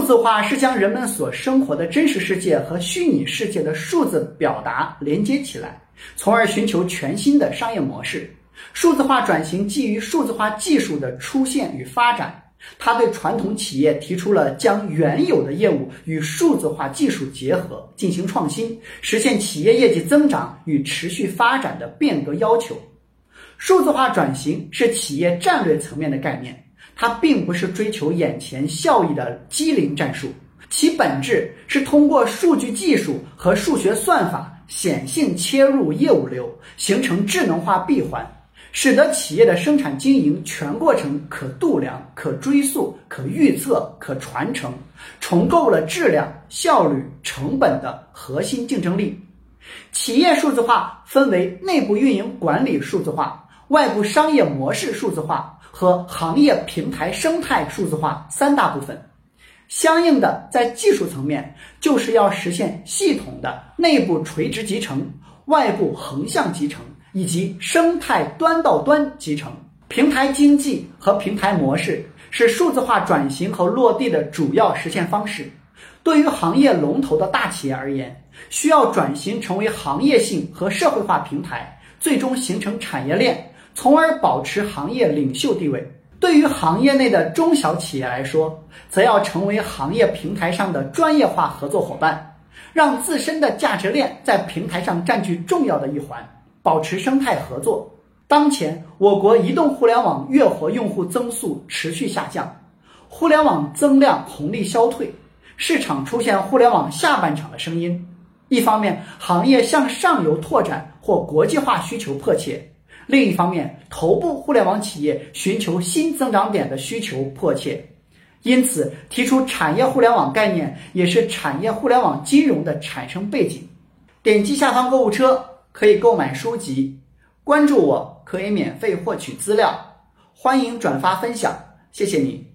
数字化是将人们所生活的真实世界和虚拟世界的数字表达连接起来，从而寻求全新的商业模式。数字化转型基于数字化技术的出现与发展，它对传统企业提出了将原有的业务与数字化技术结合，进行创新，实现企业业绩增长与持续发展的变革要求。数字化转型是企业战略层面的概念，它并不是追求眼前效益的机灵战术，其本质是通过数据技术和数学算法显性切入业务流，形成智能化闭环。使得企业的生产经营全过程可度量、可追溯、可预测、可传承，重构了质量、效率、成本的核心竞争力。企业数字化分为内部运营管理数字化、外部商业模式数字化和行业平台生态数字化三大部分。相应的，在技术层面，就是要实现系统的内部垂直集成、外部横向集成。以及生态端到端集成平台经济和平台模式是数字化转型和落地的主要实现方式。对于行业龙头的大企业而言，需要转型成为行业性和社会化平台，最终形成产业链，从而保持行业领袖地位。对于行业内的中小企业来说，则要成为行业平台上的专业化合作伙伴，让自身的价值链在平台上占据重要的一环。保持生态合作。当前，我国移动互联网月活用户增速持续下降，互联网增量红利消退，市场出现互联网下半场的声音。一方面，行业向上游拓展或国际化需求迫切；另一方面，头部互联网企业寻求新增长点的需求迫切。因此，提出产业互联网概念，也是产业互联网金融的产生背景。点击下方购物车。可以购买书籍，关注我可以免费获取资料，欢迎转发分享，谢谢你。